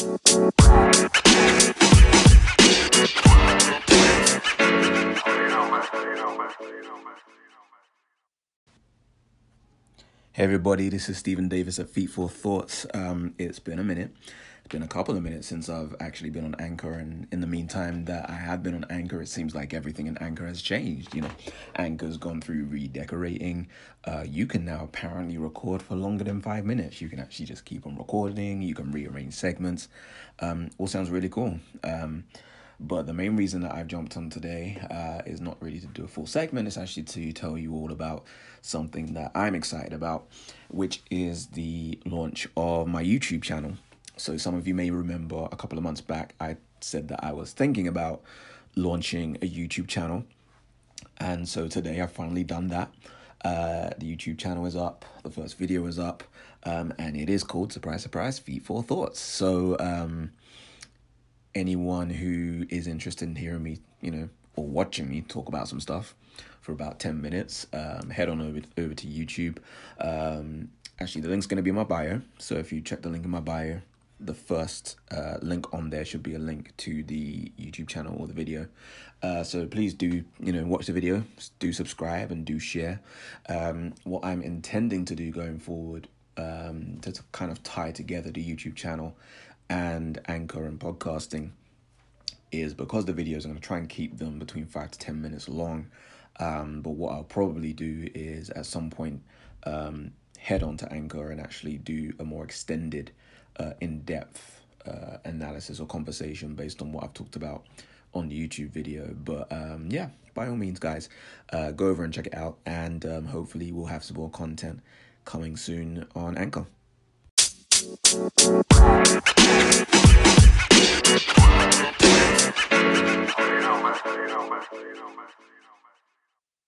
Bye. Hey everybody, this is Stephen Davis at Feet for Thoughts. Um, it's been a minute. It's been a couple of minutes since I've actually been on Anchor, and in the meantime that I have been on Anchor, it seems like everything in Anchor has changed. You know, Anchor's gone through redecorating. Uh, you can now apparently record for longer than five minutes. You can actually just keep on recording. You can rearrange segments. Um, all sounds really cool. Um, but the main reason that I've jumped on today uh, is not really to do a full segment. It's actually to tell you all about something that I'm excited about, which is the launch of my YouTube channel. So some of you may remember a couple of months back, I said that I was thinking about launching a YouTube channel. And so today I've finally done that. Uh, the YouTube channel is up, the first video is up, um, and it is called Surprise Surprise Feet for Thoughts. So, um, anyone who is interested in hearing me, you know, or watching me talk about some stuff for about 10 minutes, um, head on over, over to YouTube. Um, actually, the link's going to be in my bio. So if you check the link in my bio, the first uh, link on there should be a link to the YouTube channel or the video. Uh, so please do, you know, watch the video, do subscribe and do share. Um, what I'm intending to do going forward um, to, to kind of tie together the YouTube channel and Anchor and podcasting is because the videos I'm going to try and keep them between five to ten minutes long. Um, but what I'll probably do is at some point um, head on to Anchor and actually do a more extended, uh, in depth uh, analysis or conversation based on what I've talked about on the YouTube video. But um, yeah, by all means, guys, uh, go over and check it out, and um, hopefully, we'll have some more content coming soon on Anchor.